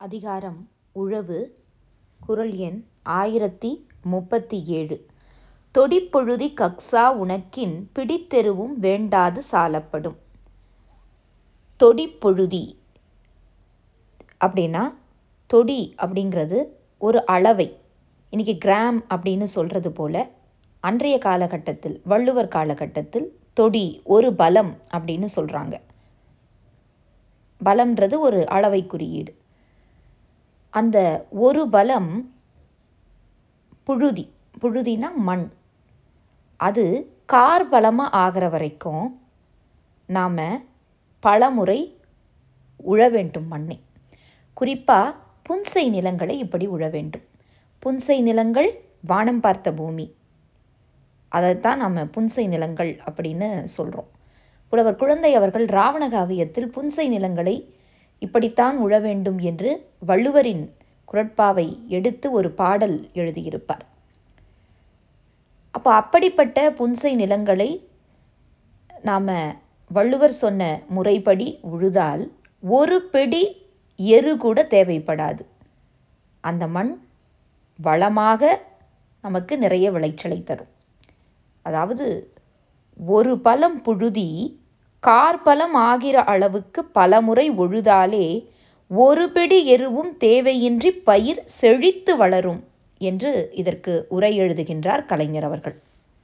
அதிகாரம் உழவு குரல் எண் ஆயிரத்தி முப்பத்தி ஏழு தொடிப்பொழுதி கக்ஸா உனக்கின் பிடித்தெருவும் வேண்டாது சாலப்படும். தொடிப்பொழுதி அப்படின்னா தொடி அப்படிங்கிறது ஒரு அளவை. இன்னைக்கு கிராம் அப்படின்னு சொல்றது போல அன்றைய காலகட்டத்தில் வள்ளுவர் காலகட்டத்தில் தொடி ஒரு பலம் அப்படின்னு சொல்றாங்க. பலம்ன்றது ஒரு அளவை குறியீடு. அந்த ஒரு பலம் புழுதி புழுதினா மண். அது கார் பலமாக ஆகிற வரைக்கும் நாம் பலமுறை உழ வேண்டும் மண்ணை. குறிப்பாக புன்சை நிலங்களை இப்படி உழ வேண்டும். புன்சை நிலங்கள் வானம் பார்த்த பூமி. அதைத்தான் நாம் புன்சை நிலங்கள் அப்படின்னு சொல்கிறோம் புலவர் குழந்தை அவர்கள் ராவண காவியத்தில் புன்சை நிலங்களை இப்படித்தான் உழ வேண்டும் என்று வள்ளுவரின் குரட்பாவை எடுத்து ஒரு பாடல் எழுதியிருப்பார். அப்போ அப்படிப்பட்ட புன்சை நிலங்களை நாம் வள்ளுவர் சொன்ன முறைப்படி உழுதால் ஒரு பிடி எரு கூட தேவைப்படாது. அந்த மண் வளமாக நமக்கு நிறைய விளைச்சலை தரும். அதாவது ஒரு பலம் புழுதி கார்பலம் ஆகிற அளவுக்கு பலமுறை ஒழுதாலே ஒரு பிடி எருவும் தேவையின்றி பயிர் செழித்து வளரும் என்று இதற்கு உரை எழுதுகின்றார் கலைஞர் அவர்கள்.